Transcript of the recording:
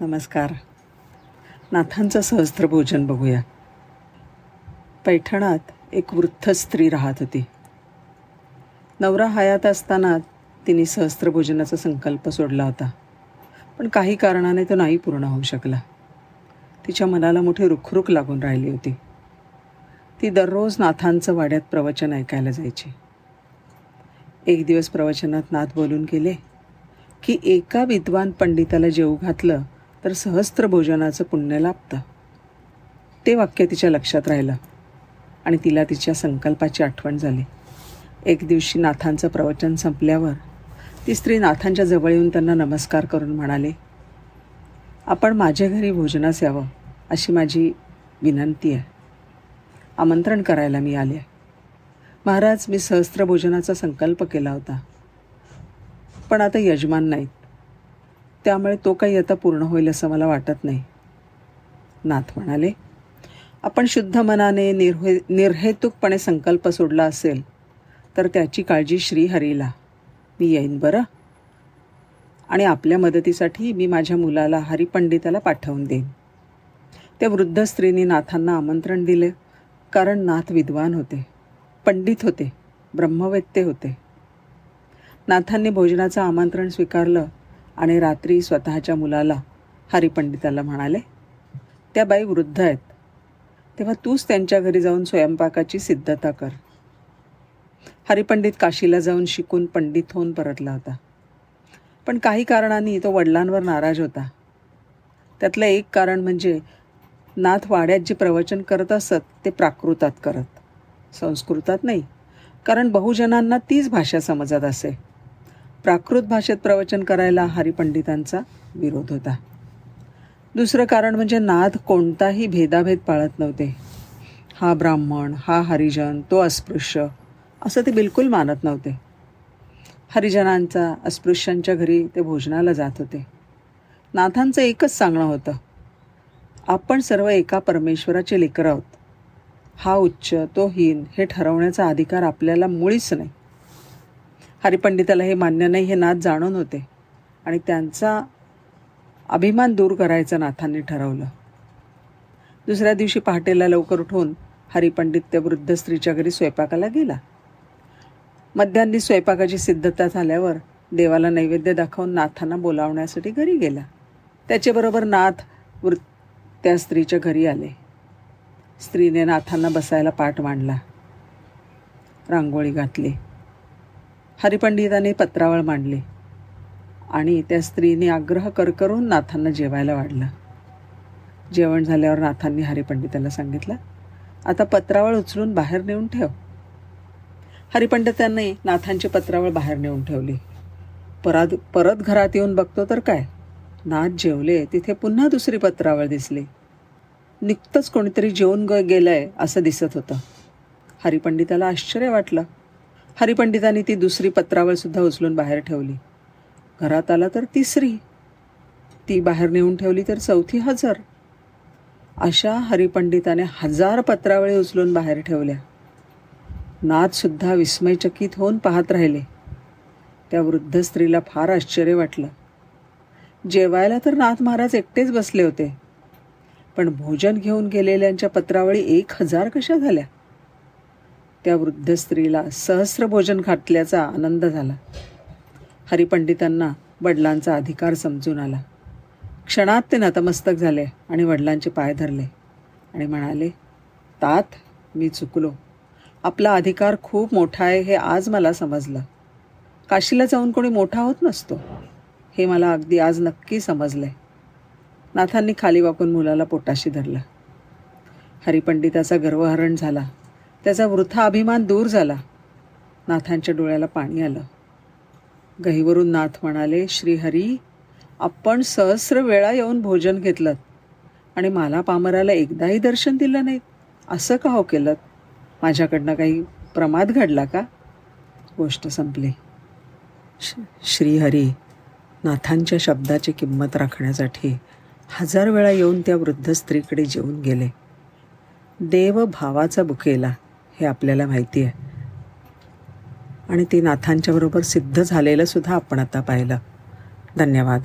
नमस्कार. नाथांचं सहस्त्र भोजन बघूया. पैठणात एक वृद्ध स्त्री राहत होती. नवरा हयात असताना तिने सहस्त्र भोजनाचा संकल्प सोडला होता. पण काही कारणाने तो नाही पूर्ण होऊ शकला. तिच्या मनाला मोठी रुखरुख लागून राहिली होती. ती दररोज नाथांचं वाड्यात प्रवचन ऐकायला जायची. एक दिवस प्रवचनात नाथ बोलून गेले की एका विद्वान पंडिताला जेऊ घातलं तर सहस्त्र भोजनाचं पुण्य लाभतं. ते वाक्य तिच्या लक्षात राहिलं आणि तिला तिच्या संकल्पाची आठवण झाली. एक दिवशी नाथांचं प्रवचन संपल्यावर ती स्त्री नाथांच्या जवळ येऊन त्यांना नमस्कार करून म्हणाले आपण माझ्या घरी भोजनास यावं अशी माझी विनंती आहे. आमंत्रण करायला मी आले. महाराज मी सहस्त्र भोजनाचा संकल्प केला होता. पण आता यजमान नाहीत. त्यामुळे तो काही आता पूर्ण होईल असं मला वाटत नाही. नाथ म्हणाले आपण शुद्ध मनाने निर्हे निर्हेतुकपणे संकल्प सोडला असेल तर त्याची काळजी श्रीहरीला. मी येईन बरं. आणि आपल्या मदतीसाठी मी माझ्या मुलाला हरिपंडिताला पाठवून देईन. त्या वृद्ध स्त्रीने नाथांना आमंत्रण दिले कारण नाथ विद्वान होते पंडित होते ब्रह्मवेत्ते होते. नाथांनी भोजनाचं आमंत्रण स्वीकारलं आणि रात्री स्वतःच्या मुलाला हरिपंडिताला म्हणाले त्या बाई वृद्ध आहेत. तेव्हा तूच त्यांच्या घरी जाऊन स्वयंपाकाची सिद्धता कर. हरिपंडित काशीला जाऊन शिकून पंडित होऊन परतला होता. पण काही कारणांनी तो वडिलांवर नाराज होता. त्यातलं एक कारण म्हणजे नाथ वाड्यात जे प्रवचन करत असत ते प्राकृतात करत संस्कृतात नाही कारण बहुजनांना तीच भाषा समजत असे. प्राकृत भाषेत प्रवचन करायला हरिपंडितांचा विरोध होता. दुसरं कारण म्हणजे नाथ कोणताही भेदाभेद पाळत नव्हते. हा ब्राह्मण हा हरिजन तो अस्पृश्य असं ते बिलकुल मानत नव्हते. हरिजनांचा अस्पृश्यांच्या घरी ते भोजनाला जात होते. नाथांचं एकच सांगणं होतं आपण सर्व एका परमेश्वराचे लेकर आहोत. हा उच्च तो हीन हे ठरवण्याचा अधिकार आपल्याला मुळीच नाही. हरिपंडिताला हे मान्य नाही हे नाथ जाणून होते. आणि त्यांचा अभिमान दूर करायचं नाथांनी ठरवलं. दुसऱ्या दिवशी पहाटेला लवकर उठून हरिपंडित त्या वृद्ध स्त्रीच्या घरी स्वयंपाकाला गेला. मध्यान्नी स्वयंपाकाची सिद्धता झाल्यावर देवाला नैवेद्य दाखवून नाथांना बोलावण्यासाठी घरी गेला. त्याच्याबरोबर नाथ वृ त्या स्त्रीच्या घरी आले. स्त्रीने नाथांना बसायला पाठ मांडला. रांगोळी घातली. हरिपंडिताने पत्रावळ मांडली आणि त्या स्त्रीने आग्रह कर करून नाथांना जेवायला वाढलं. जेवण झाल्यावर नाथांनी हरिपंडिताला सांगितलं आता पत्रावळ उचलून बाहेर नेऊन ठेव. हरिपंडितांनी नाथांची पत्रावळ बाहेर नेऊन ठेवली. परत परत घरात येऊन बघतो तर काय? नाथ जेवले तिथे पुन्हा दुसरी पत्रावळ दिसली. निघतंच कोणीतरी जेवून ग गेलंय असं दिसत होतं. हरिपंडिताला आश्चर्य वाटलं. हरिपंडितांनी ती दुसरी पत्रावळसुद्धा उचलून बाहेर ठेवली. घरात आला तर तिसरी. ती बाहेर नेऊन ठेवली तर चौथी हजर. अशा हरिपंडिताने हजार पत्रावळी उचलून बाहेर ठेवल्या. नाथसुद्धा विस्मयचकित होऊन पाहत राहिले. त्या वृद्ध स्त्रीला फार आश्चर्य वाटलं. जेवायला तर नाथ महाराज एकटेच बसले होते. पण भोजन घेऊन गेलेल्यांच्या पत्रावळी एक हजार कशा झाल्या? त्या वृद्ध स्त्रीला सहस्र भोजन घातल्याचा आनंद झाला. हरिपंडितांना वडिलांचा अधिकार समजून आला. क्षणात ते नतमस्तक झाले आणि वडिलांचे पाय धरले आणि म्हणाले तात मी चुकलो. आपला अधिकार खूप मोठा आहे हे आज मला समजलं. काशीला जाऊन कोणी मोठा होत नसतो. हे मला अगदी आज नक्की समजलंय. नाथांनी खाली वाकून मुलाला पोटाशी धरलं. हरिपंडिताचा गर्वहरण झाला. त्याचा वृथा अभिमान दूर झाला. नाथांच्या डोळ्याला पाणी आलं. गहीवरून नाथ म्हणाले श्रीहरी आपण सहस्र वेळा येऊन भोजन घेतलं आणि मला पामराला एकदाही दर्शन दिलं नाही. असं का हो केलं माझ्याकडनं काही प्रमाद घडला का? गोष्ट संपली. श्रीहरी नाथांच्या शब्दाची किंमत राखण्यासाठी हजार वेळा येऊन त्या वृद्ध स्त्रीकडे जेवून गेले. देव भावाचा बुकेला हे आपल्याला माहिती आहे. आणि ते नाथांच्याबरोबर सिद्ध झालेलं सुद्धा आपण आता पाहिलं. धन्यवाद.